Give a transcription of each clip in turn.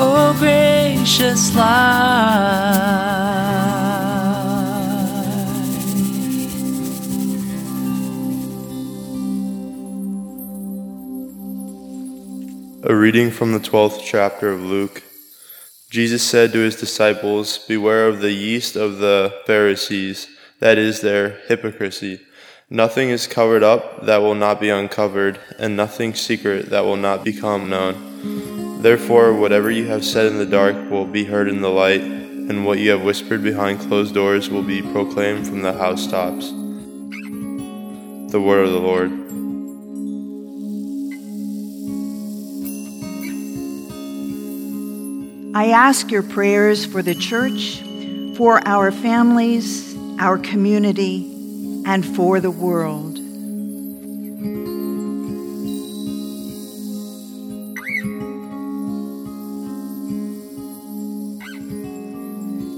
Oh gracious light. A reading from the 12th chapter of Luke. Jesus said to his disciples, Beware of the yeast of the Pharisees, that is their hypocrisy. Nothing is covered up that will not be uncovered, and nothing secret that will not become known. Therefore, whatever you have said in the dark will be heard in the light, and what you have whispered behind closed doors will be proclaimed from the housetops. The word of the Lord. I ask your prayers for the church, for our families, our community, and for the world.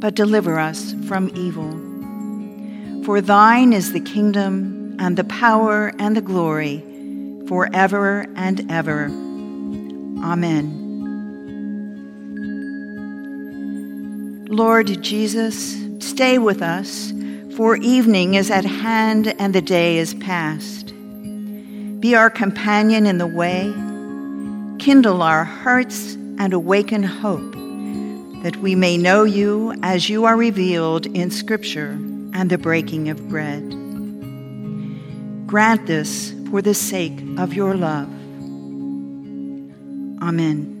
but deliver us from evil. For thine is the kingdom, and the power, and the glory, forever and ever. Amen. Lord Jesus, stay with us, for evening is at hand and the day is past. Be our companion in the way, kindle our hearts, and awaken hope that we may know you as you are revealed in Scripture and the breaking of bread. Grant this for the sake of your love. Amen.